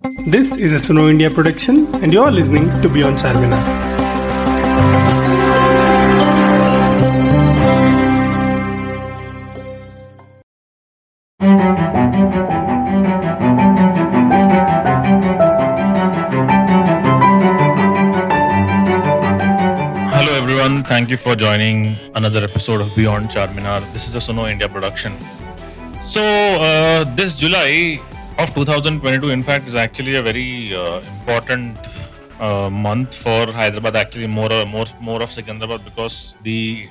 This is a Suno India production, and you are listening to Beyond Charminar. Hello, everyone. Thank you for joining another episode of Beyond Charminar. This is a Suno India production. So, uh, this July of 2022, in fact, is actually a very uh, important uh, month for Hyderabad. Actually, more uh, more more of Secunderabad because the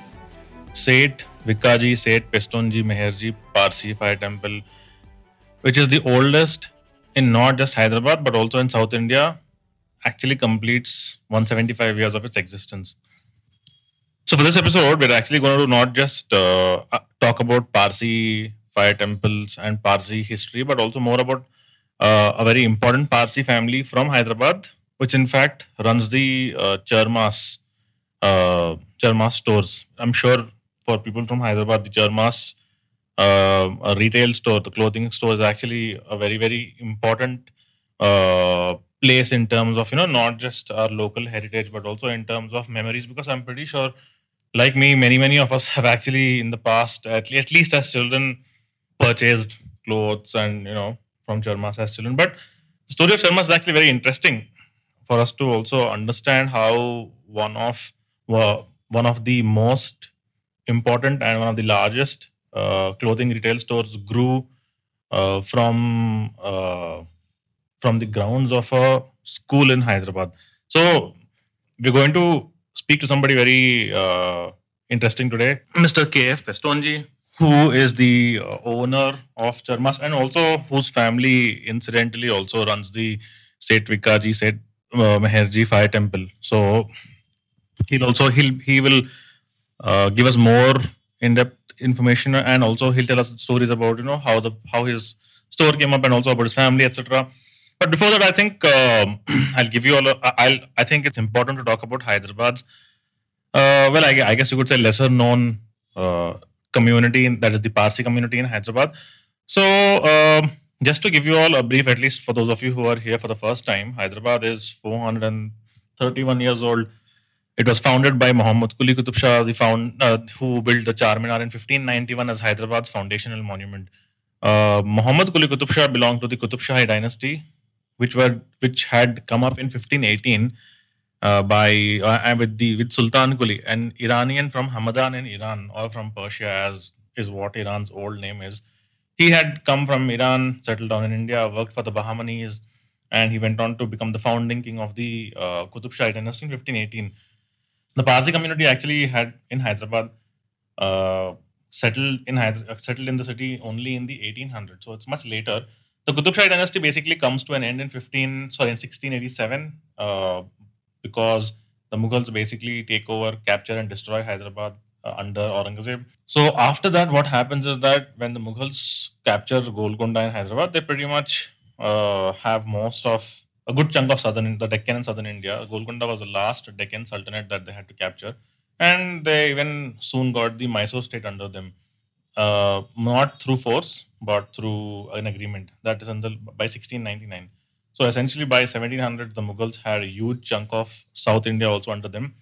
Seth Vikaji Seth Pestonji Meherji Parsi Fire Temple, which is the oldest in not just Hyderabad but also in South India, actually completes 175 years of its existence. So for this episode, we're actually going to not just uh, uh, talk about Parsi fire temples and Parsi history, but also more about uh, a very important Parsi family from Hyderabad, which in fact runs the uh, Charmas uh, Charmas stores. I'm sure for people from Hyderabad, the Charmas uh, retail store, the clothing store is actually a very very important uh, place in terms of you know not just our local heritage, but also in terms of memories. Because I'm pretty sure like me, many many of us have actually in the past, at, le- at least as children, purchased clothes and you know from Charmas as children. But the story of Charmas is actually very interesting for us to also understand how one of wa- one of the most important and one of the largest uh, clothing retail stores grew uh, from uh, from the grounds of a school in Hyderabad. So we're going to speak to somebody very uh, interesting today, Mr. KF Pestonji, who is the uh, owner of Charmas and also whose family incidentally also runs the Seth Vikaji Seth uh, Meherji Fire Temple. So he'll also he'll he will uh, give us more in-depth information and also he'll tell us stories about you know how the how his store came up and also about his family etc but before that i think um, i'll give you all a, i'll i think it's important to talk about hyderabad's uh, well I, I guess you could say lesser known uh, community in, that is the parsi community in hyderabad. So um, just to give you all a brief at least for those of you who are here for the first time hyderabad is 431 years old. It was founded by Muhammad Quli Qutub Shah, the found, uh, who built the Charminar in 1591 as Hyderabad's foundational monument. Uh, Muhammad Quli Qutub Shah belonged to the Qutub Shahi dynasty, which were which had come up in 1518 uh, by uh, with the with Sultan Quli, an Iranian from Hamadan in Iran or from Persia, as is what Iran's old name is. He had come from Iran, settled down in India, worked for the Bahmanis, and he went on to become the founding king of the uh, Qutub dynasty in 1518 the Parsi community actually had in Hyderabad uh, settled in Hyder- uh, settled in the city only in the 1800s, so it's much later. The Qutub Shahi dynasty basically comes to an end in 15 sorry in 1687 uh, because the Mughals basically take over, capture, and destroy Hyderabad uh, under Aurangzeb. So after that, what happens is that when the Mughals capture Golconda in Hyderabad, they pretty much uh, have most of a good chunk of southern the Deccan and southern India. Golconda was the last Deccan sultanate that they had to capture, and they even soon got the Mysore state under them, uh, not through force but through an agreement. That is until by 1699. So essentially, by 1700, the Mughals had a huge chunk of South India also under them,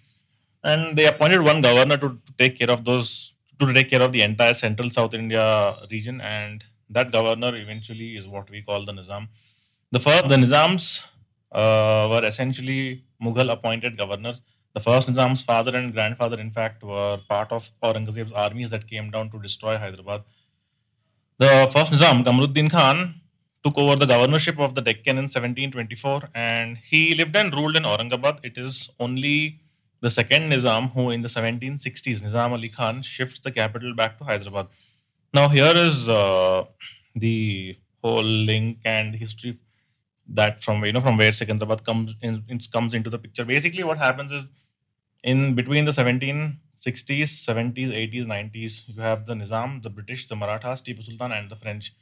and they appointed one governor to, to take care of those to take care of the entire central South India region, and that governor eventually is what we call the Nizam. The first, the Nizams uh, were essentially Mughal appointed governors. The first Nizam's father and grandfather, in fact, were part of Aurangzeb's armies that came down to destroy Hyderabad. The first Nizam, Kamruddin Khan, took over the governorship of the Deccan in 1724 and he lived and ruled in Aurangabad. It is only the second Nizam who, in the 1760s, Nizam Ali Khan, shifts the capital back to Hyderabad. Now, here is uh, the whole link and history that from you know from where Secunderabad comes in comes into the picture. Basically, what happens is in between the 1760s, 70s, 80s, 90s, you have the Nizam, the British, the Marathas, Tipu Sultan, and the French.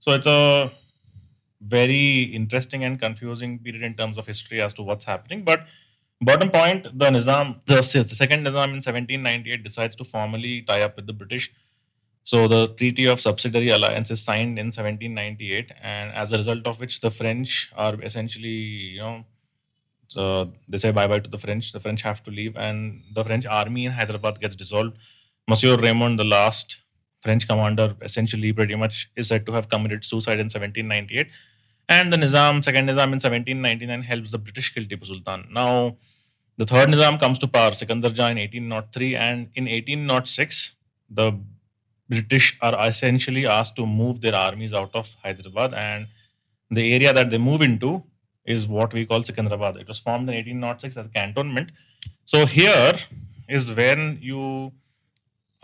So it's a very interesting and confusing period in terms of history as to what's happening. But bottom point, the Nizam, the, second Nizam in 1798 decides to formally tie up with the British. So the Treaty of Subsidiary Alliance is signed in 1798, and as a result of which the French are essentially, you know, they say bye bye to the French. The French have to leave, and the French army in Hyderabad gets dissolved. Monsieur Raymond, the last French commander, essentially pretty much is said to have committed suicide in 1798. And the Nizam, second Nizam in 1799, helps the British kill Tipu Sultan. Now, the third Nizam comes to power, Sikandar Jah in 1803, and in 1806, the British are essentially asked to move their armies out of Hyderabad, and the area that they move into is what we call Sikandrabad. It was formed in 1806 as a cantonment. So here is when you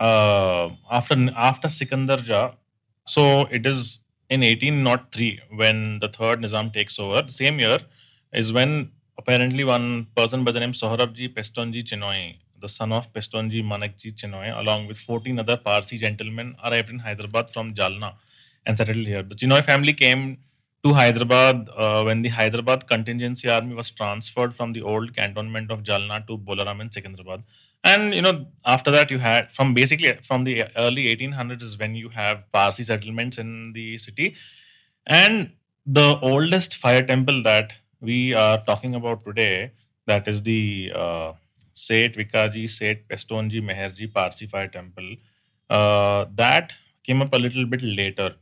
uh, after after Sikandar Jah. So it is in 1803 when the third Nizam takes over. The same year is when apparently one person by the name Sohrabji Pestonji Chinoy the son of Pestonji Manakji Chinoy, along with 14 other Parsi gentlemen, arrived in Hyderabad from Jalna and settled here. The Chinoy family came to Hyderabad uh, when the Hyderabad contingency army was transferred from the old cantonment of Jalna to Bolaram in Secunderabad. And you know, after that, you had from basically from the early 1800s is when you have Parsi settlements in the city, and the oldest fire temple that we are talking about today, that is the uh, Seth Vikaji, Seth Pestonji Meherji Parsi Fire Temple. Uh, that came up a little bit later.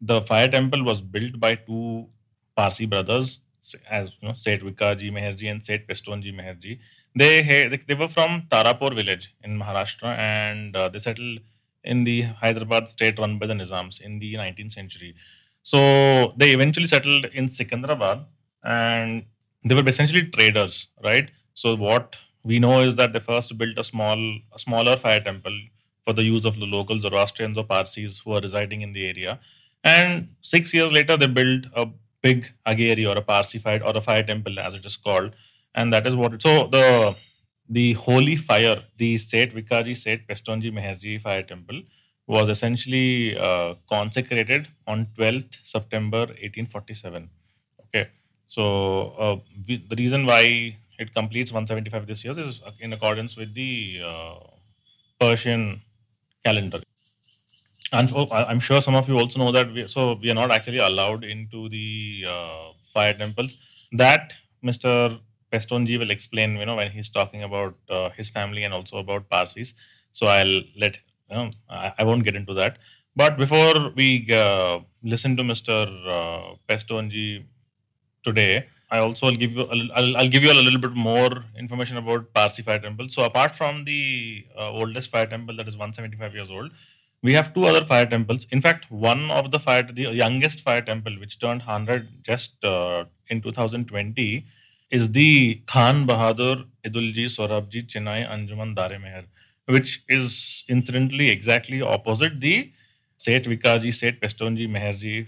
The fire temple was built by two Parsi brothers, as you know, Seth Vikaji Meherji and Seth Pestonji Meherji. They they were from Tarapur village in Maharashtra, and uh, they settled in the Hyderabad state run by the Nizams in the 19th century. So they eventually settled in Sikandrabad, and they were essentially traders, right? So what we know is that they first built a small, a smaller fire temple for the use of the local Zoroastrians or Parsis who are residing in the area. And six years later, they built a big Agiary or a Parsi fire or a fire temple, as it is called, and that is what. So the the holy fire, the Seth Vikaji Seth Pestonji Meherji fire temple, was essentially uh, consecrated on 12th September 1847. Okay, so uh, we, the reason why it completes 175 this year. Is in accordance with the uh, Persian calendar. And so I'm sure some of you also know that we, so we are not actually allowed into the uh, fire temples. That Mr. Pestonji will explain, you know, when he's talking about uh, his family and also about Parsis. So I'll let, you know, I, I won't get into that. But before we uh, listen to Mr. Uh, Pestonji today, I also will give you a, I'll, I'll give you a little bit more information about Parsi Fire Temple. So apart from the uh, oldest fire temple that is 175 years old, we have two other fire temples. In fact, one of the fire, the youngest fire temple, which turned 100 just uh, in 2020, is the Khan Bahadur Idulji Sorabji Chennai Anjuman Dare Meher, which is incidentally exactly opposite the Seth Vikaji, Seth Pestonji Meherji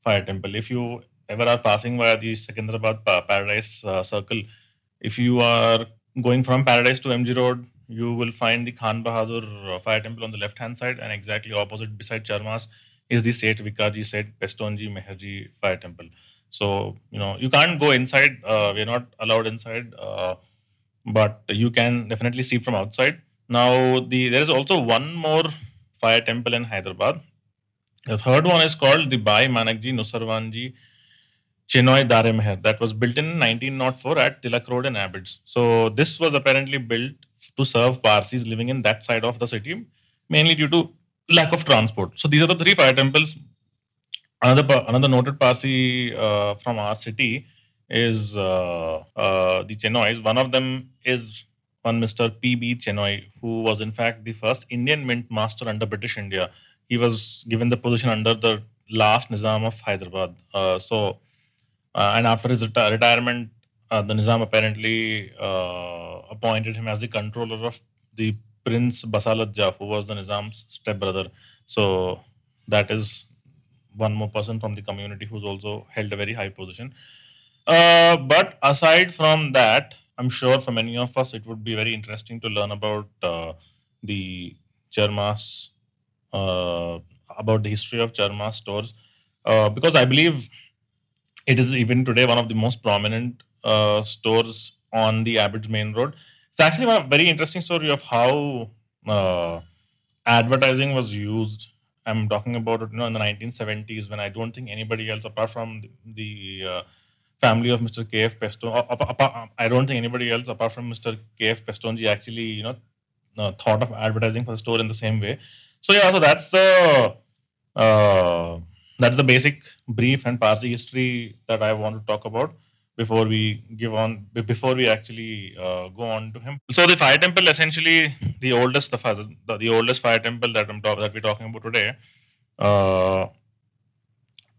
fire temple. If you ever are passing via the Secunderabad Paradise uh, Circle, if you are going from Paradise to MG Road, you will find the Khan Bahadur uh, Fire Temple on the left hand side, and exactly opposite beside Charmas is the Seth Vikaji, Seth Pestonji, Meherji Fire Temple. So, you know, you can't go inside, uh, we're not allowed inside, uh, but you can definitely see from outside. Now, the there is also one more fire temple in Hyderabad. The third one is called the Bai Manakji Nusarwanji Chinoy Dare Meher that was built in 1904 at Tilak Road in Abids. So this was apparently built to serve Parsis living in that side of the city, mainly due to lack of transport. So these are the three fire temples. Another another noted Parsi uh, from our city is uh, uh, the Chenoys. One of them is one Mr. P.B. Chenoy, who was in fact the first Indian mint master under British India. He was given the position under the last Nizam of Hyderabad. Uh, so uh, and after his reti- retirement, uh, the Nizam apparently appointed him as the controller of the Prince Basalat Jah, who was the Nizam's stepbrother. So that is one more person from the community who's also held a very high position. Uh, but aside from that, I'm sure for many of us it would be very interesting to learn about uh, the Charmas, uh, about the history of Charmas stores, because I believe it is even today one of the most prominent uh, stores on the Abids Main Road. It's actually a very interesting story of how uh, advertising was used. I'm talking about you know, in the 1970s when I don't think anybody else, apart from the, uh, family of Mr. K.F. Pesto, I don't think anybody else, apart from Mr. K.F. Pestonji, actually, you know, uh, thought of advertising for the store in the same way. So yeah, so that's the uh, that's the basic brief and Parsi history that I want to talk about before we give on before we actually uh, go on to him. So the fire temple, essentially the oldest the, the, oldest fire temple that I'm talk, that we're talking about today, uh,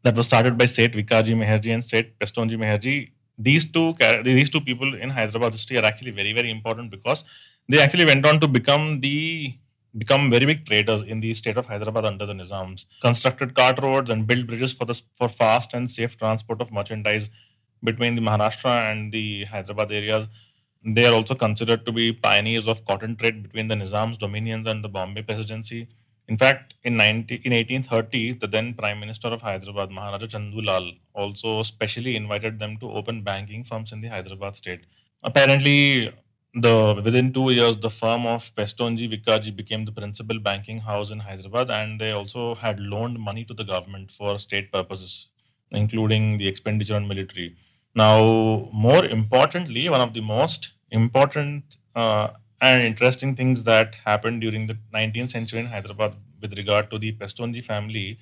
that was started by Seth Vikaji Meherji and Seth Pestonji Meherji. These two these two people in Hyderabad history are actually very very important because they actually went on to become the become very big traders in the state of Hyderabad under the Nizams, constructed cart roads and built bridges for the for fast and safe transport of merchandise between the Maharashtra and the Hyderabad areas. They are also considered to be pioneers of cotton trade between the Nizam's dominions and the Bombay Presidency. In fact, in, 19, in 1830, the then Prime Minister of Hyderabad, Maharaja Chandulal, also specially invited them to open banking firms in the Hyderabad state. Apparently, the within two years, the firm of Pestonji Vikaji became the principal banking house in Hyderabad, and they also had loaned money to the government for state purposes, including the expenditure on military. Now, more importantly, one of the most important uh, and interesting things that happened during the 19th century in Hyderabad with regard to the Pestonji family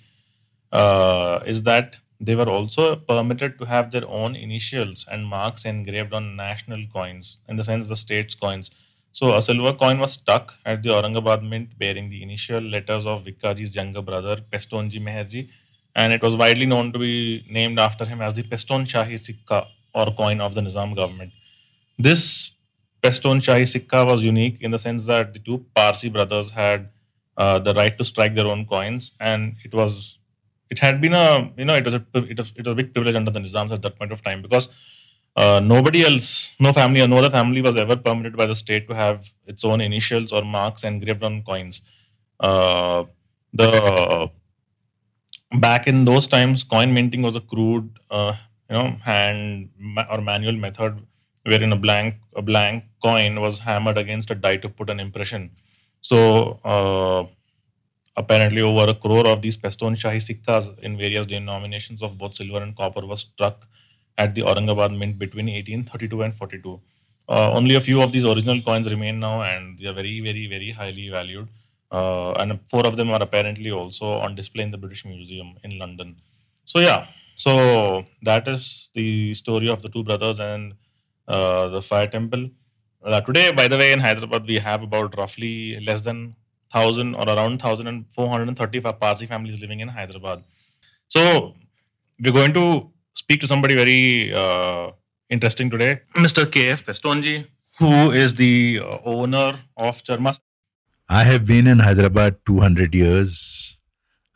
uh, is that they were also permitted to have their own initials and marks engraved on national coins, in the sense the state's coins. So a silver coin was stuck at the Aurangabad mint bearing the initial letters of Vikaji's younger brother, Pestonji Meherji, and it was widely known to be named after him as the Peston Shahi Sikka or coin of the Nizam government. This Peston Shahi Sikka was unique in the sense that the two Parsi brothers had uh, the right to strike their own coins, and it was it had been a you know it was a it was, it was a big privilege under the Nizams at that point of time because uh, nobody else, no family or no other family was ever permitted by the state to have its own initials or marks engraved on coins. Uh, the back in those times, coin minting was a crude, uh, you know, hand or manual method wherein a blank a blank coin was hammered against a die to put an impression. So uh, apparently over a crore of these Peston Shahi Sikkas in various denominations of both silver and copper was struck at the Aurangabad mint between 1832 and 42. Uh, only a few of these original coins remain now and they are very, very, very highly valued. Uh, and four of them are apparently also on display in the British Museum in London. So, yeah, so that is the story of the two brothers and uh, the fire temple. Uh, today, by the way, in Hyderabad, we have about roughly less than thousand or around thousand and four hundred and thirty-five Parsi families living in Hyderabad. So we're going to speak to somebody very uh, interesting today, Mr. K.F. Pestonji, who is the uh, owner of Charma. I have been in Hyderabad 200 years.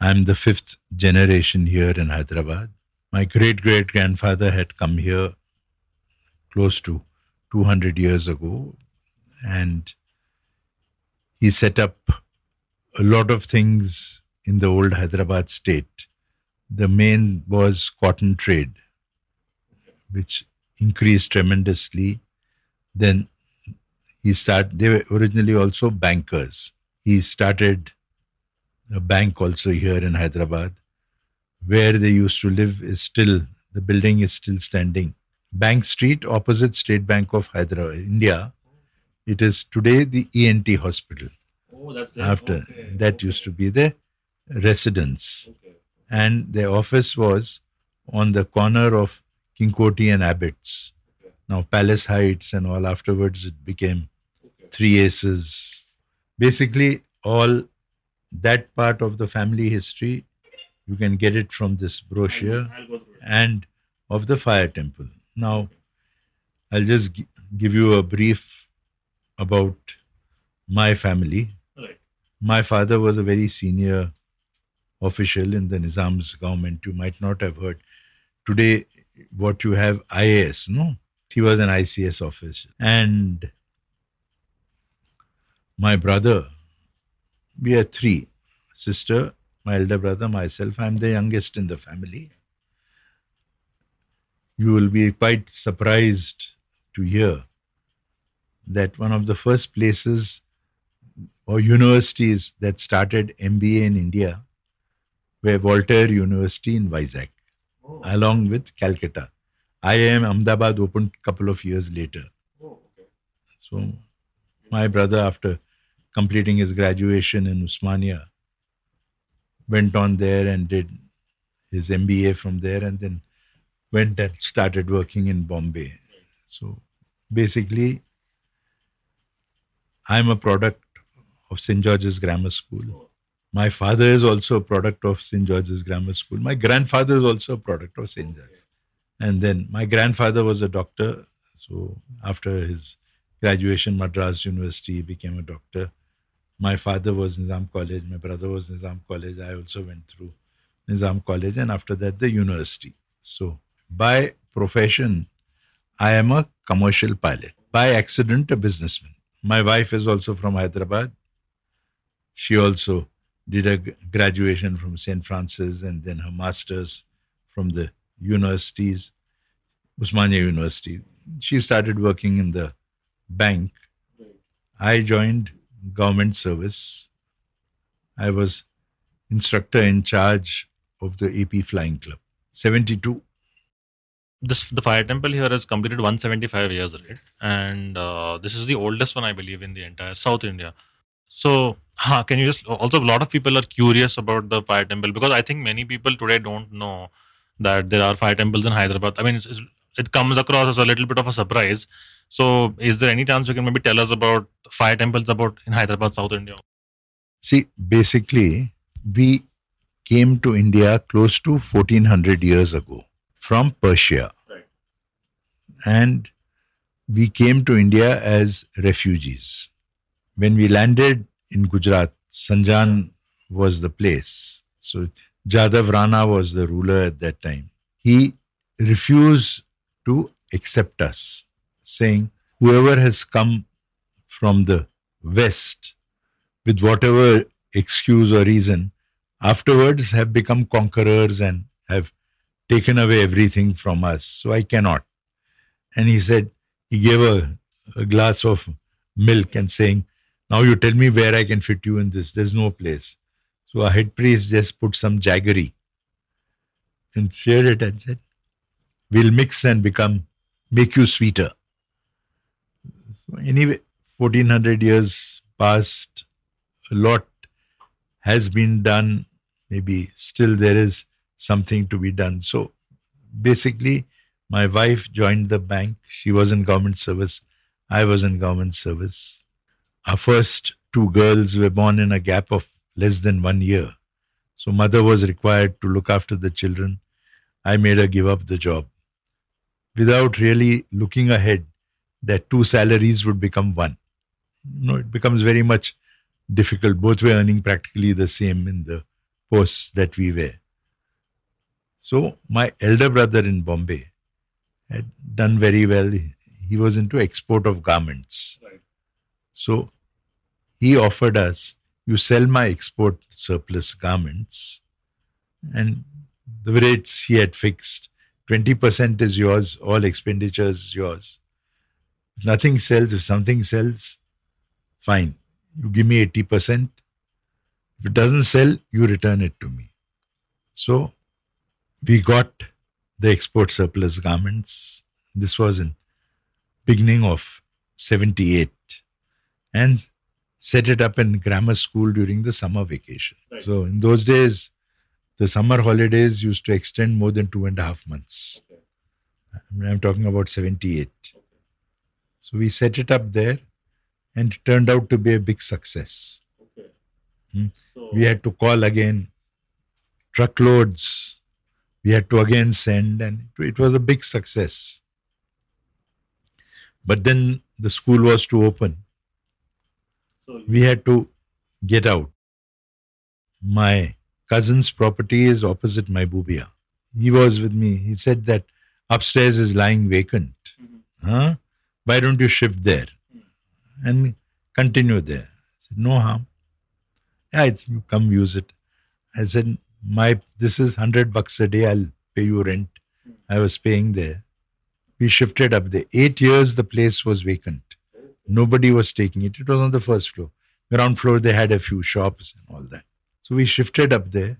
I'm the fifth generation here in Hyderabad. My great great grandfather had come here close to 200 years ago and he set up a lot of things in the old Hyderabad state. The main was cotton trade, which increased tremendously. Then he started, they were originally also bankers. He started a bank also here in Hyderabad. Where they used to live is still, the building is still standing. Bank Street, opposite State Bank of Hyderabad, India. It is today the ENT hospital. Oh, that's After okay. that okay. used to be the residence. Okay. And their office was on the corner of King Koti and Abids. Okay. Now Palace Heights and all afterwards it became. Three Aces. Basically, all that part of the family history, you can get it from this brochure I'll go it. and of the fire temple. Now, I'll just gi- give you a brief about my family. Right. My father was a very senior official in the Nizam's government. You might not have heard. Today, what you have IAS, no? He was an ICS officer. And my brother, we are three sister, my elder brother, myself. I'm the youngest in the family. You will be quite surprised to hear that one of the first places or universities that started MBA in India were Waltair University in Vizag, oh. along with Calcutta. IIM Ahmedabad opened a couple of years later. Oh, so, my brother, after completing his graduation in Osmania, went on there and did his MBA from there, and then went and started working in Bombay. So, basically, I'm a product of St. George's Grammar School. My father is also a product of St. George's Grammar School. My grandfather is also a product of St. George's. And then my grandfather was a doctor. So after his graduation, Madras University, he became a doctor. My father was Nizam College. My brother was Nizam College. I also went through Nizam College. And after that, the university. So by profession, I am a commercial pilot. By accident, a businessman. My wife is also from Hyderabad. She also did a graduation from St. Francis and then her master's from the universities, Osmania University. She started working in the bank. I joined government service. I was instructor in charge of the AP Flying Club. 72. This the fire temple here has completed 175 years, right? And uh, this is the oldest one, I believe, in the entire South India. So, huh, can you just also a lot of people are curious about the fire temple because I think many people today don't know that there are fire temples in Hyderabad. I mean, it's, it's, it comes across as a little bit of a surprise. So, is there any chance you can maybe tell us about fire temples about in Hyderabad, South India? See, basically, we came to India close to 1400 years ago from Persia. Right. And we came to India as refugees. When we landed in Gujarat, Sanjan was the place. So Jadav Rana was the ruler at that time. He refused to accept us, saying, Whoever has come from the West with whatever excuse or reason, afterwards have become conquerors and have taken away everything from us. So I cannot. And he said, he gave a, a glass of milk and saying, Now you tell me where I can fit you in this. There's no place. So our head priest just put some jaggery and shared it and said, We'll mix and become, make you sweeter. Anyway, 1400 years passed, a lot has been done. Maybe still there is something to be done. So basically, my wife joined the bank. She was in government service. I was in government service. Our first two girls were born in a gap of less than one year. So mother was required to look after the children. I made her give up the job without really looking ahead that two salaries would become one. No, it becomes very much difficult. Both were earning practically the same in the posts that we were. So my elder brother in Bombay had done very well. He was into export of garments. Right. So he offered us, you sell my export surplus garments, and the rates he had fixed 20% is yours, all expenditures yours. If nothing sells, if something sells, fine. You give me 80%. If it doesn't sell, you return it to me. So we got the export surplus garments. This was in beginning of 78 and set it up in grammar school during the summer vacation. Right. So in those days, the summer holidays used to extend more than two and a half months. I mean, I'm talking about 78. So we set it up there and it turned out to be a big success. Okay. Hmm. So, We had to call again truckloads. We had to again send, and it it was a big success. But then the school was to open. so We had to get out. My cousin's property is opposite my bubia. He was with me. He said that upstairs is lying vacant. Mhm. Huh? Why don't you shift there and continue there? I said, no harm. Yeah, you come use it. I said, my this is hundred bucks a day. I'll pay you rent. I was paying there. We shifted up there. Eight years the place was vacant. Nobody was taking it. It was on the first floor. Ground floor, they had a few shops and all that. So we shifted up there.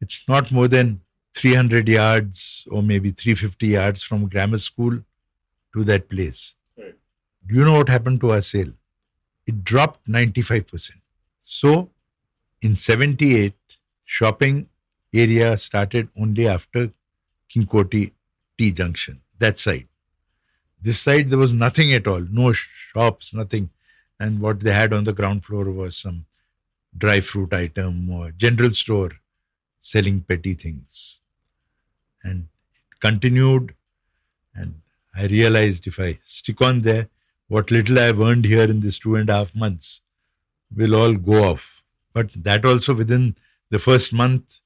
It's not more than 300 yards or maybe 350 yards from grammar school to that place. Do you know what happened to our sale? It dropped 95%. So in 78, shopping area started only after King Koti T junction, that side. This side, there was nothing at all, no shops, nothing. And what they had on the ground floor was some dry fruit item or general store selling petty things. And it continued. And I realized if I stick on there, what little I've earned here in these two and a half months will all go off. But that also within the first month,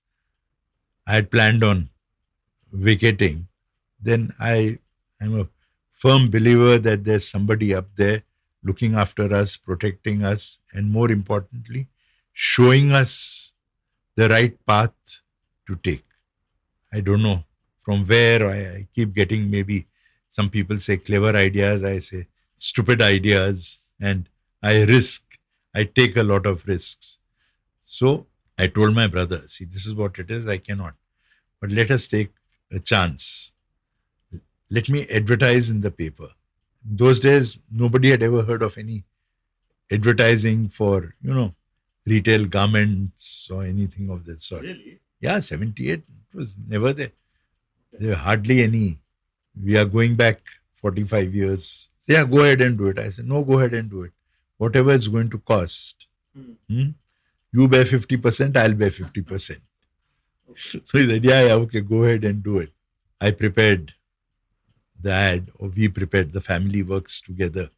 I had planned on vacating. Then I am a firm believer that there's somebody up there looking after us, protecting us, and more importantly, showing us the right path to take. I don't know from where I, keep getting maybe some people say clever ideas, I say stupid ideas, and I risk, I take a lot of risks. So I told my brother, see, this is what it is, I cannot. But let us take a chance. Let me advertise in the paper. In those days, nobody had ever heard of any advertising for, you know, retail garments or anything of that sort. Really? Yeah, 78 it was never there. There were hardly any. We are going back 45 years. Yeah, go ahead and do it. I said, no, go ahead and do it. Whatever it's going to cost. Hmm? You bear 50%, I'll bear 50%. So he said, yeah, yeah, okay, go ahead and do it. I prepared the ad, or we prepared, the family works together,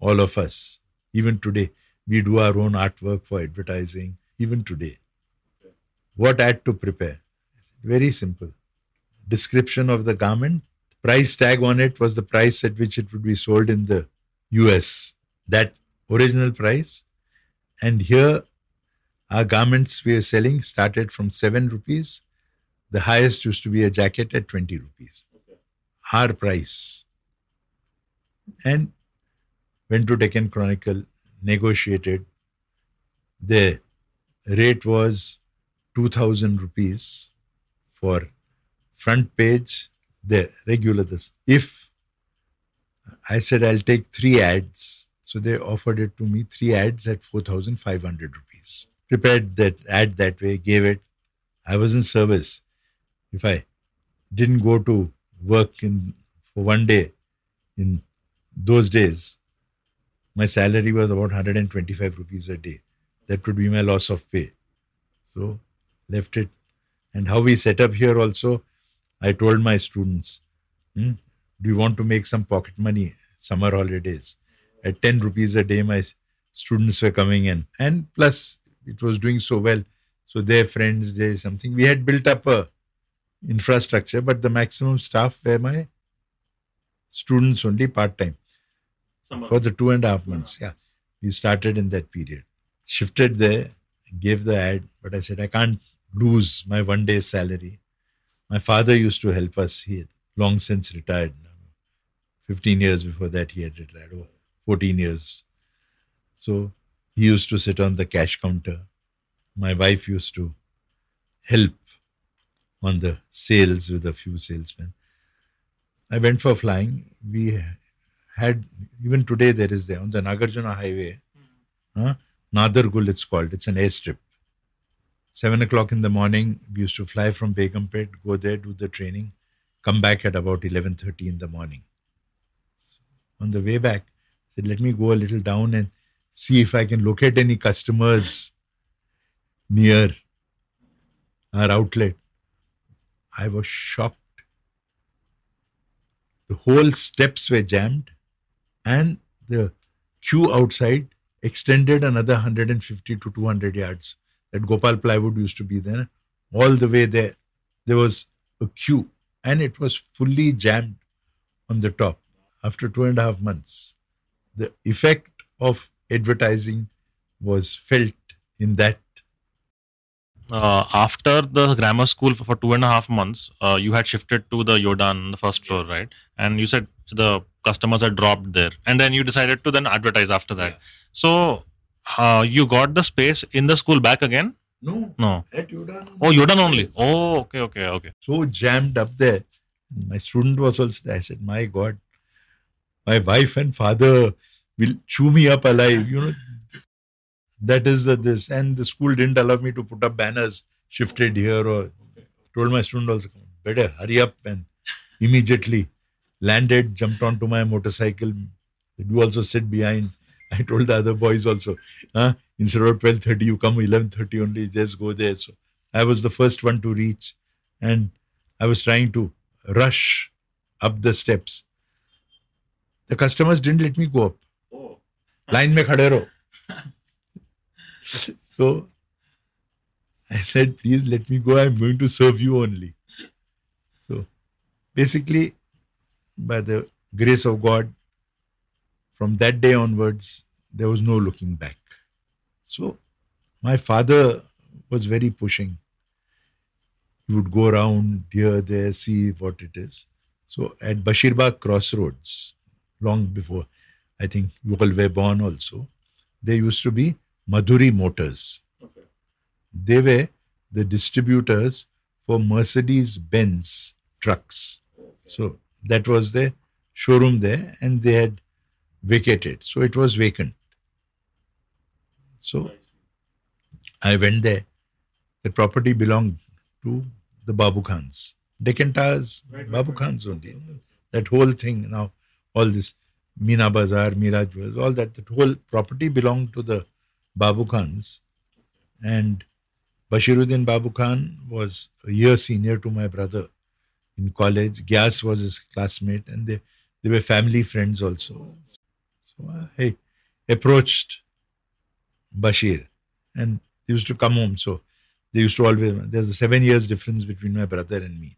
all of us. Even today, we do our own artwork for advertising, even today. What ad to prepare? Very simple. Description of the garment, price tag on it was the price at which it would be sold in the US. That original price. And here, our garments we are selling started from 7 rupees. The highest used to be a jacket at 20 rupees. Our price. And went to Deccan Chronicle, negotiated. The rate was 2000 rupees for front page, the regular this. If I said I'll take three ads, so they offered it to me three ads at 4,500 rupees. Prepared that ad that way, gave it. I was in service. If I didn't go to work in for one day in those days, my salary was about 125 rupees a day. That would be my loss of pay. So left it. And how we set up here also, I told my students, hmm, do you want to make some pocket money summer holidays? At 10 rupees a day, my students were coming in. And plus, it was doing so well. So their friends, they something. We had built up a infrastructure, but the maximum staff were my students only part time for the two and a half months. Yeah. We started in that period. Shifted there, gave the ad, but I said, I can't lose my one day's salary. My father used to help us. He had long since retired. 15 years before that, he had retired. Oh, 14 years. So he used to sit on the cash counter. My wife used to help on the sales with a few salesmen. I went for flying. We had even today there is there on the Nagarjuna highway, hmm. huh? Nadargul it's called. It's an airstrip. Seven o'clock in the morning, we used to fly from Begumpet, go there, do the training, come back at about eleven thirty in the morning. On the way back, I said, "Let me go a little down and see if I can locate any customers near our outlet." I was shocked. The whole steps were jammed and the queue outside extended another 150 to 200 yards. That Gopal plywood used to be there. All the way there, there was a queue and it was fully jammed on the top after two and a half months. The effect of advertising was felt in that uh, after the grammar school for, for two and a half months, uh, you had shifted to the Yodan, the first floor, right? And you said the customers had dropped there, and then you decided to then advertise after that. Yeah. So, uh, you got the space in the school back again? No, No. at Yoda. Oh, done only. Oh, okay, okay, okay. so jammed up there. My student was also there. I said, My God, my wife and father will chew me up alive. You know, that is the this. And the school didn't allow me to put up banners shifted here or told my student also, better hurry up and immediately landed, jumped onto my motorcycle. You also sit behind. I told the other boys also, huh? instead of 12.30, you come 11.30 only, just go there. So I was the first one to reach and I was trying to rush up the steps. The customers didn't let me go up. Oh. Line mein khade raho. so I said, please let me go. I'm going to serve you only. So basically, by the grace of God, from that day onwards, there was no looking back. So my father was very pushing. He would go around here, there, see what it is. So at Bashirbagh Crossroads, long before I think you all were born also, there used to be Madhuri Motors. Okay. They were the distributors for Mercedes Benz trucks. So that was the showroom there, and they had vacated. So it was vacant. So I went there. The property belonged to the Babu Khans. Deccan Towers, Babu Khans only. That whole thing now, all this Meena Bazaar, Jewels, all that, that whole property belonged to the Babu Khans. And Bashiruddin Babu Khan was a year senior to my brother in college. Gyas was his classmate, and they, they were family friends also. So I approached Bashir, and he used to come home. So they used to always, there's a seven years difference between my brother and me.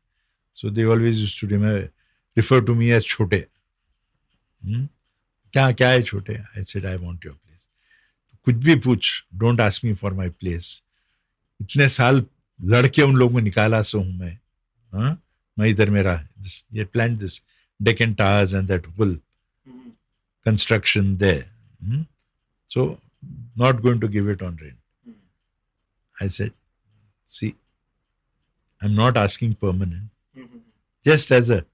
So they always used to remember, refer to me as Chote. Hmm? क्या क्या है छोटे I said I want your place कुछ भी पूछ don't ask me for my place इतने साल लड़के उन लोग में निकाला सो हूं मैं हाँ मैं इधर मेरा this, ये plan this Deccan towers and that whole construction there. Hmm? So, not going to give it on rent. I said, see, I'm not asking permanent, just as a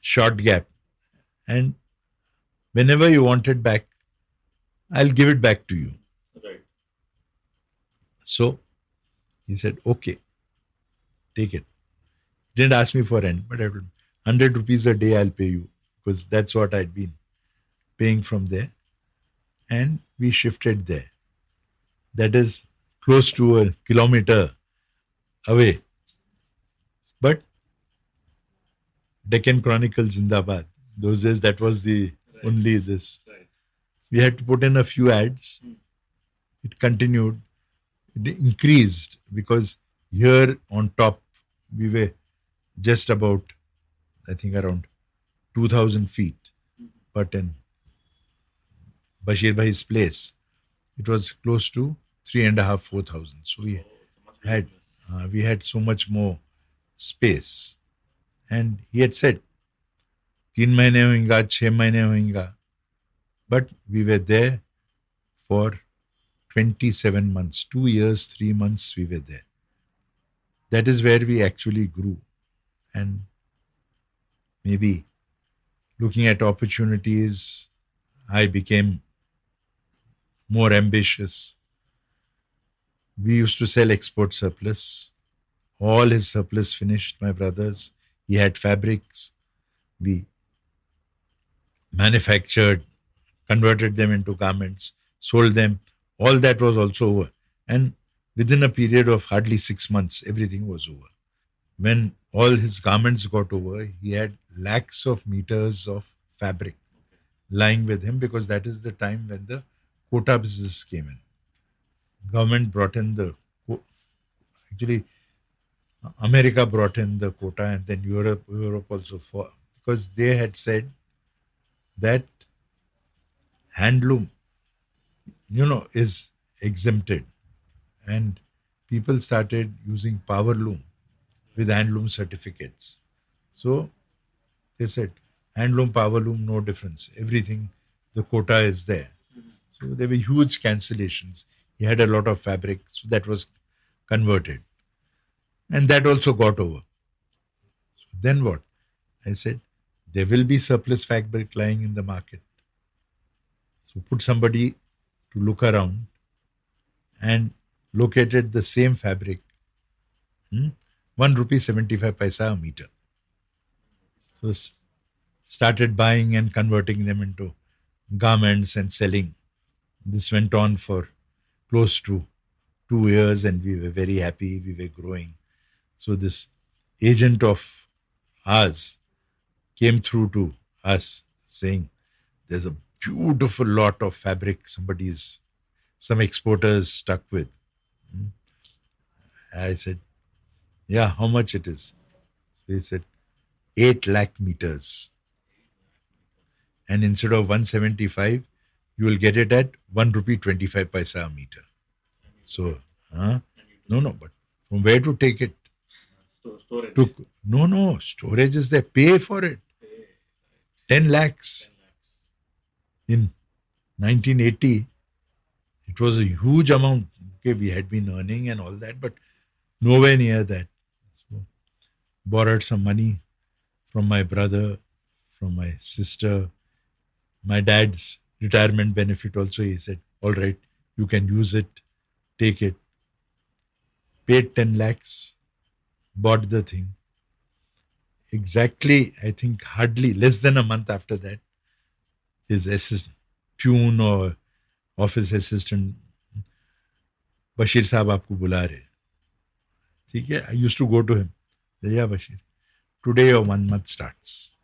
short gap. And whenever you want it back, I'll give it back to you. Right. So he said, okay, take it. Didn't ask me for rent, but I told 100 rupees a day I'll pay you because that's what I'd been paying from there. And we shifted there. That is close to a kilometer away. But Deccan Chronicles Zindabad, those days that was the only this. Right. We had to put in a few ads. Hmm. It continued. It increased because here on top we were just about, I think, around 2,000 feet. Hmm. But in Bashir Bhai's place, it was close to three and a half, four thousand. So we had uh, we had so much more space, and he had said, तीन महीने होएगा छह महीने होएगा but we were there for 27 months two years three months we were there that is where we actually grew and maybe looking at opportunities i became more ambitious we used to sell export surplus all his surplus finished my brothers he had fabrics we manufactured, converted them into garments, sold them. All that was also over. And within a period of hardly six months, everything was over. When all his garments got over, he had lakhs of meters of fabric lying with him because that is the time when the quota business came in. Government brought in the actually America brought in the quota and then Europe Europe also for because they had said that handloom, you know, is exempted. And people started using power loom with handloom certificates. So they said, handloom, power loom, no difference. Everything, the quota is there. So there were huge cancellations. He had a lot of fabric, so that was converted. And that also got over. So then what? I said, there will be surplus fabric lying in the market. So put somebody to look around and located the same fabric, hmm, one rupee seventy five paisa a meter. So started buying and converting them into garments and selling. This went on for close to two years, and we were very happy. We were growing. So this agent of ours came through to us saying, "There's a beautiful lot of fabric somebody's, some exporters stuck with." Hmm. I said, "Yeah, how much it is?" So he said, 8 lakh meters. And instead of 175, you will get it at 1 rupee 25 paisa a meter. So, huh? no, no, but from where to take it? To, no, no, storage is there. Pay for it. 10 lakhs. In 1980, it was a huge amount. Okay, we had been earning and all that, but nowhere near that. So, borrowed some money from my brother, from my sister, my dad's retirement benefit also. He said, All right, you can use it, take it. Paid 10 lakhs, bought the thing. Exactly, I think hardly less than a month after that, his assistant, peon or office assistant, Bashir साहब आपको बुला रहे ठीक है आई use to go to him या Bashir today or one month starts.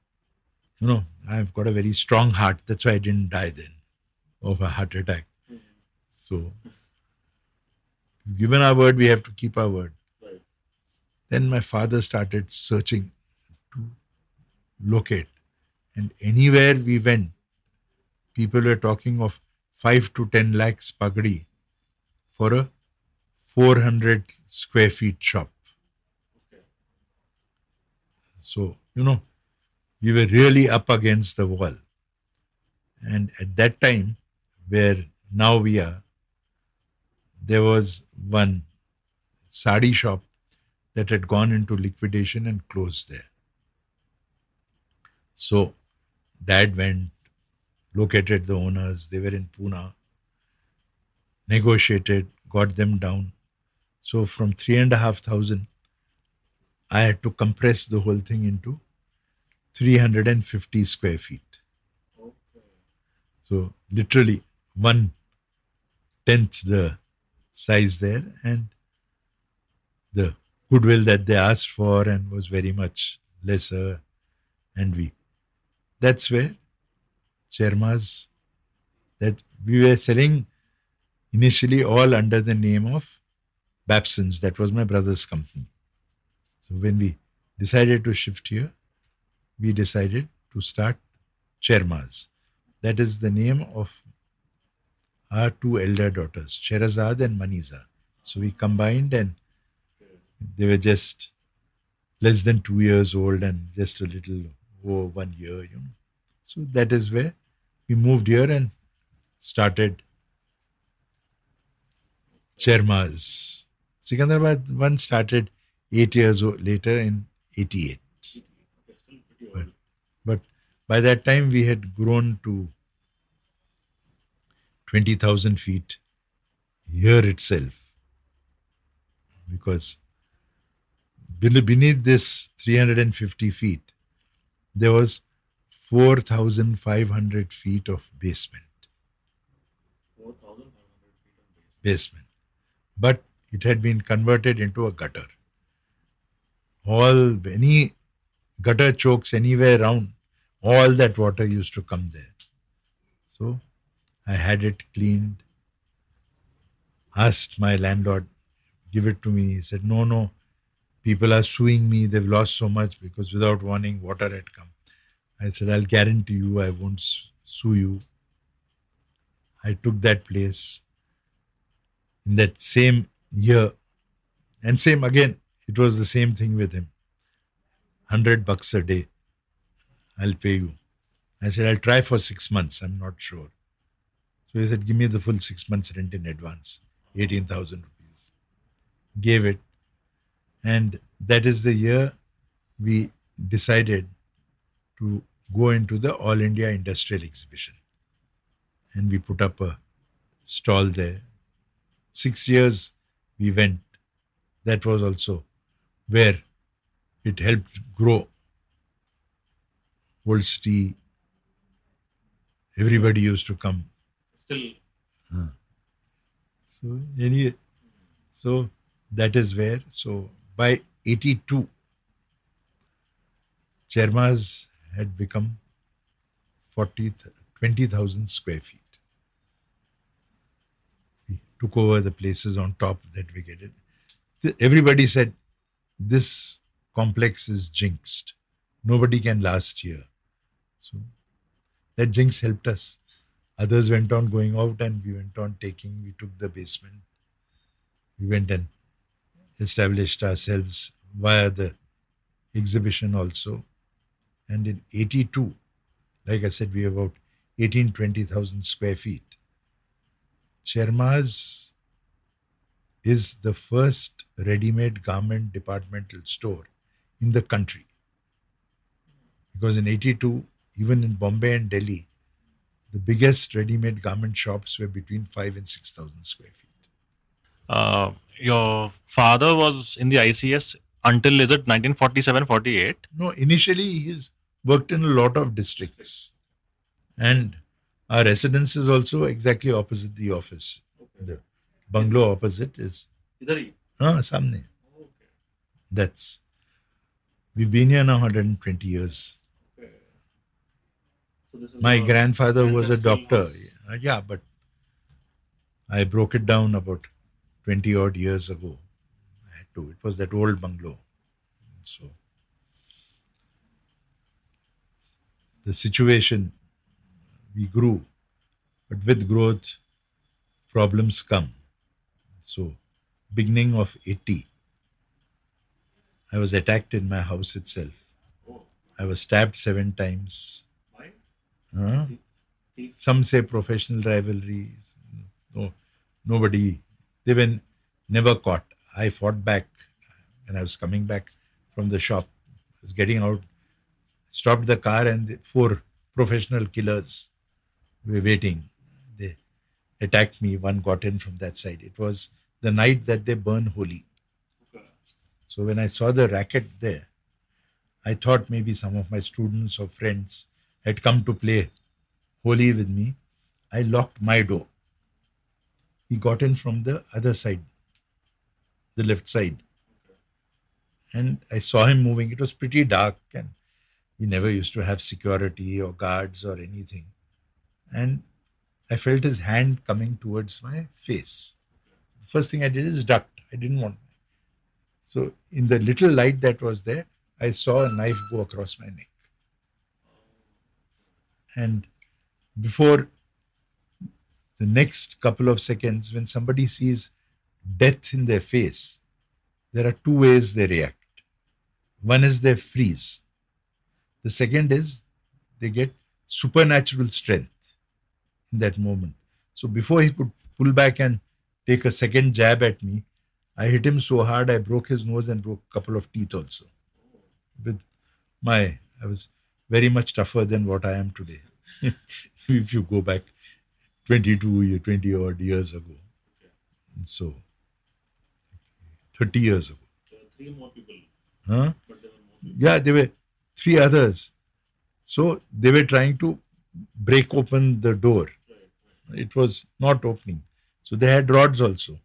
you know, I've got a very strong heart. That's why I didn't die then of a heart attack. So, given our word, we have to keep our word. Then my father started searching to locate. And anywhere we went, people were talking of 5 to 10 lakhs pagdi for a 400 square feet shop. So, you know, we were really up against the wall. And at that time, where now we are, there was one sari shop that had gone into liquidation and closed there. So, dad went, located the owners, they were in Pune, negotiated, got them down. So, from three and a half thousand, I had to compress the whole thing into 350 square feet. So literally one tenth the size there, and the goodwill that they asked for and was very much lesser, and we. That's where Chermas that we were selling initially all under the name of Babson's. That was my brother's company. So when we decided to shift here, we decided to start Chermas. That is the name of our two elder daughters, Sherazad and Maniza. So we combined and they were just less than two years old and just a little over one year, you know. So that is where we moved here and started Chermas. Sikandrabad one started eight years later in 88. By that time we had grown to 20,000 feet here itself. Because beneath this 350 feet, there was 4,500 feet of basement. Basement. But it had been converted into a gutter. All, any gutter chokes anywhere around, all that water used to come there. So I had it cleaned, asked my landlord, give it to me. He said, no, no, people are suing me. They've lost so much because without warning, water had come. I said, I'll guarantee you I won't sue you. I took that place in that same year. And same again, it was the same thing with him. 100 bucks a day. I'll pay you. I said, I'll try for six months. I'm not sure. So he said, Give me the full six months rent in advance, 18,000 rupees. Gave it. And that is the year we decided to go into the All India Industrial Exhibition. And we put up a stall there. Six years we went. That was also where it helped grow. Wolsty, everybody used to come. Still, So any, so that is where. So by '82, Chermas had become 40, th- 20,000 square feet. We took over the places on top that we get it. Everybody said, this complex is jinxed. Nobody can last here. So that jinx helped us. Others went on going out and we went on taking, we took the basement. We went and established ourselves via the exhibition also. And in 82, like I said, we have about 18, 20,000 square feet. Cherma's is the first ready-made garment departmental store in the country. Because in 82, even in Bombay and Delhi, the biggest ready-made garment shops were between five and 6,000 square feet. uh, your father was in the ICS until is it 1947 48? No, initially he's worked in a lot of districts. And our residence is also exactly opposite the office. The bungalow opposite is ah, Samne. Okay. That's we've been here now 120 years. My grandfather was a doctor. Uh, Yeah, but I broke it down about 20 odd years ago. I had to. It was that old bungalow. So the situation, we grew, but with growth, problems come. So, beginning of 80, I was attacked in my house itself. I was stabbed seven times. Huh? Some say professional rivalries. No, nobody. They were never caught. I fought back when I was coming back from the shop. I was getting out, stopped the car, and the four professional killers were waiting. They attacked me. One got in from that side. It was the night that they burn Holi. So when I saw the racket there, I thought maybe some of my students or friends had come to play Holi with me. I locked my door. He got in from the other side, the left side. And I saw him moving. It was pretty dark, and we never used to have security or guards or anything. And I felt his hand coming towards my face. The first thing I did is ducked. I didn't want. So, in the little light that was there, I saw a knife go across my neck. And before the next couple of seconds, when somebody sees death in their face, there are two ways they react. One is they freeze. The second is they get supernatural strength in that moment. So before he could pull back and take a second jab at me, I hit him so hard I broke his nose and broke a couple of teeth also. With my, I was very much tougher than what I am today. if you go back 22 year, 20 odd years ago. And so 30 years ago. Three more people, Huh? but there were more. Yeah, there were three others. So they were trying to break open the door. It was not opening. So they had rods also.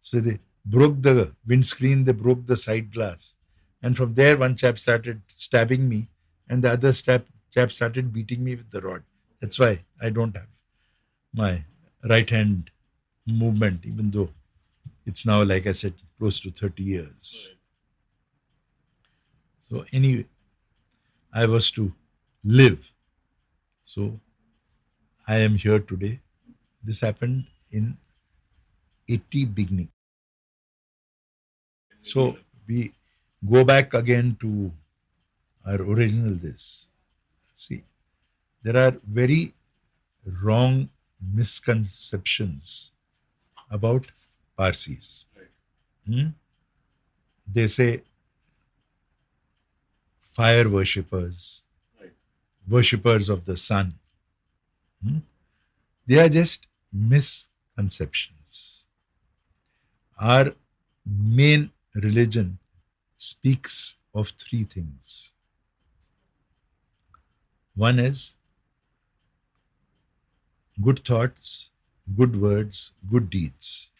So they broke the windscreen, they broke the side glass. And from there, one chap started stabbing me, and the other chap, chap started beating me with the rod. That's why I don't have my right hand movement, even though it's now, like I said, close to 30 years. So, anyway, I was to live. So, I am here today. This happened in 80 beginning. So, we go back again to our original this. See, there are very wrong misconceptions about Parsis. Hmm? They say fire worshippers, worshippers of the sun. Hmm? They are just misconceptions. Our main religion speaks of three things. One is good thoughts, good words, good deeds.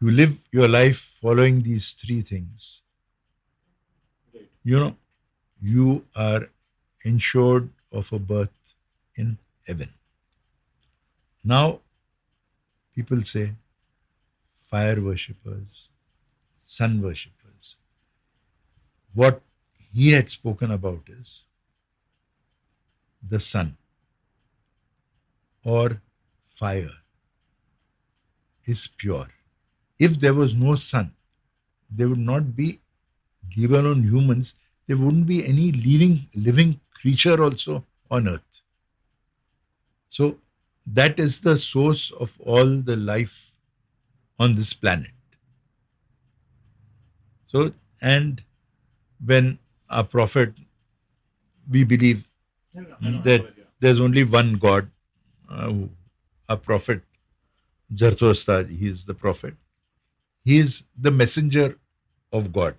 You live your life following these three things. You know, you are ensured of a birth in heaven. Now, people say fire worshippers, sun worshippers. What he had spoken about is the sun or fire is pure. If there was no sun, there would not be, given on humans, there wouldn't be any living, living creature also on earth. So that is the source of all the life on this planet. So, and when a prophet, we believe that there's only one God, uh, a prophet, Zarathustra, he is the prophet. He is the messenger of God.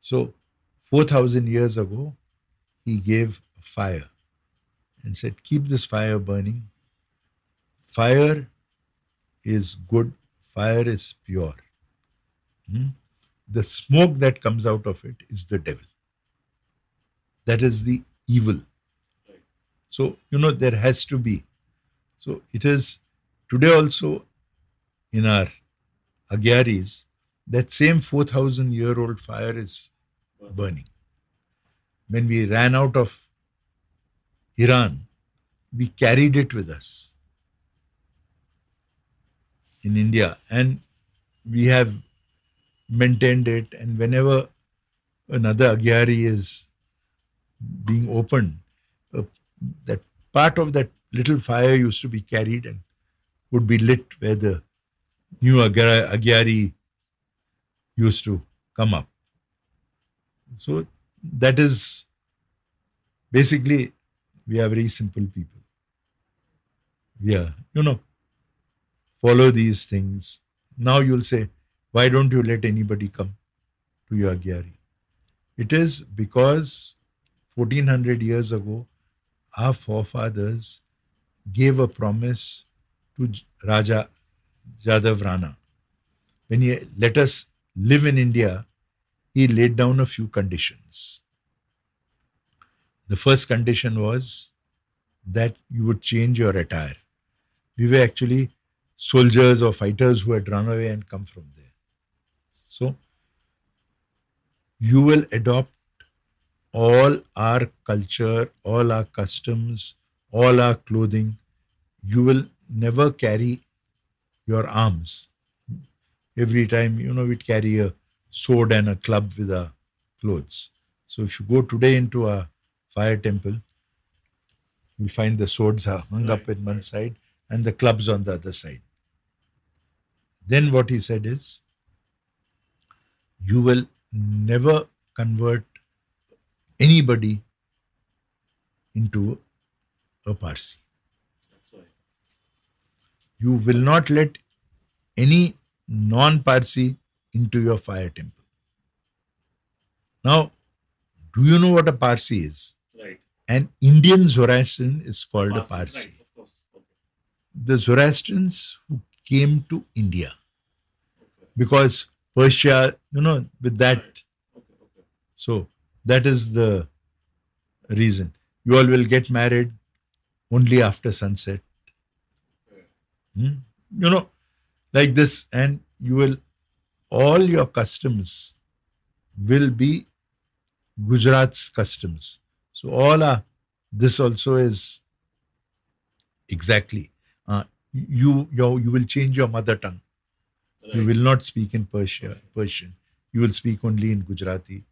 So, 4,000 years ago, he gave fire and said, Keep this fire burning. Fire is good, fire is pure. Hmm? The smoke that comes out of it is the devil. That is the evil. So, you know, there has to be. So, it is today also in our Agiaries, that same 4,000 year old fire is burning. When we ran out of Iran, we carried it with us in India and we have maintained it. And whenever another Agiary is being opened, uh, that part of that little fire used to be carried and would be lit where the new Agiary, Agiary used to come up. So that is basically we are very simple people. We are, you know, follow these things. Now you'll say, why don't you let anybody come to your Agiary? It is because 1400 years ago, our forefathers gave a promise to Raja Jadav Rana. When he let us live in India, he laid down a few conditions. The first condition was that you would change your attire. We were actually soldiers or fighters who had run away and come from there. So, you will adopt all our culture, all our customs, all our clothing. You will never carry your arms. Every time, you know, we'd carry a sword and a club with our clothes. So if you go today into a fire temple, you'll find the swords are hung up in one side and the clubs on the other side. Then what he said is, you will never convert anybody into a Parsi. You will not let any non Parsi into your fire temple. Now, do you know what a Parsi is? Right. An Indian Zoroastrian is called a Parsi. Right, of course. Okay. The Zoroastrians who came to India because Persia, you know, with that. Okay, okay. So that is the reason. You all will get married only after sunset. Hmm? You know, like this, and you will, all your customs will be Gujarat's customs. So all are, this also is exactly. Uh, you, your, you will change your mother tongue. You will not speak in Persia, Persian. You will speak only in Gujarati.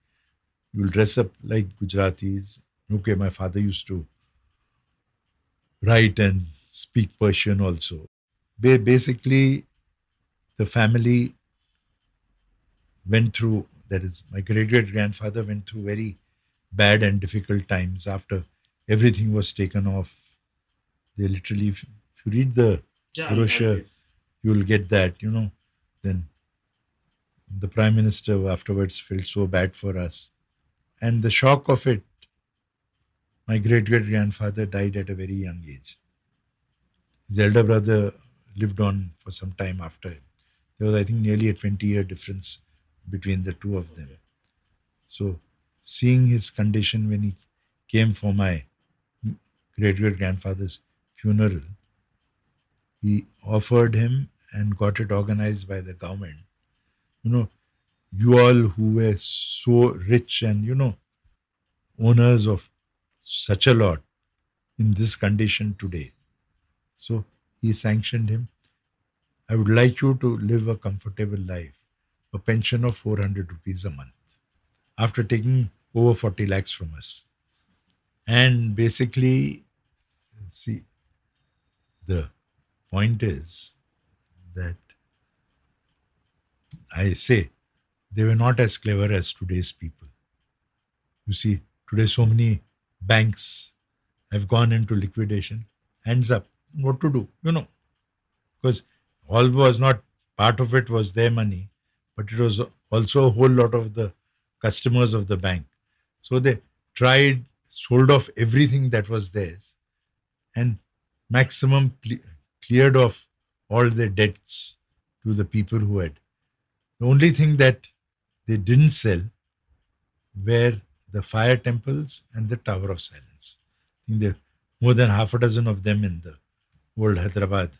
You will dress up like Gujaratis. Okay, my father used to write and speak Persian also. Basically, the family went through, that is, my great great grandfather went through very bad and difficult times after everything was taken off. They literally, if, if you read the brochure, you will get that, you know. Then the prime minister afterwards felt so bad for us. And the shock of it, my great great grandfather died at a very young age. His elder brother lived on for some time after him. There was, I think, nearly a 20 year difference between the two of them. So, seeing his condition when he came for my great great grandfather's funeral, he offered him and got it organized by the government. You know, you all who were so rich and, you know, owners of such a lot in this condition today. So he sanctioned him. I would like you to live a comfortable life, a pension of 400 rupees a month, after taking over 40 lakhs from us. And basically, see, the point is that I say they were not as clever as today's people. You see, today so many banks have gone into liquidation. Hands up, what to do? You know, because all was not part of it was their money, but it was also a whole lot of the customers of the bank. So they tried, sold off everything that was theirs, and maximum cle- cleared off all their debts to the people who had. The only thing that they didn't sell were the fire temples and the Tower of Silence. I think there are more than half a dozen of them in the old Hyderabad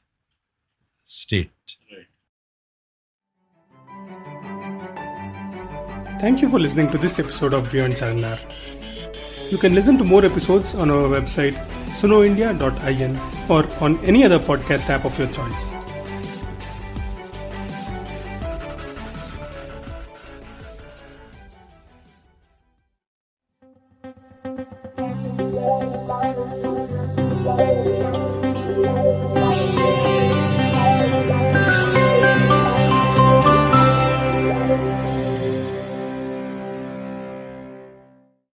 state. Thank you for listening to this episode of Beyond Charminar. You can listen to more episodes on our website sunoindia.in or on any other podcast app of your choice.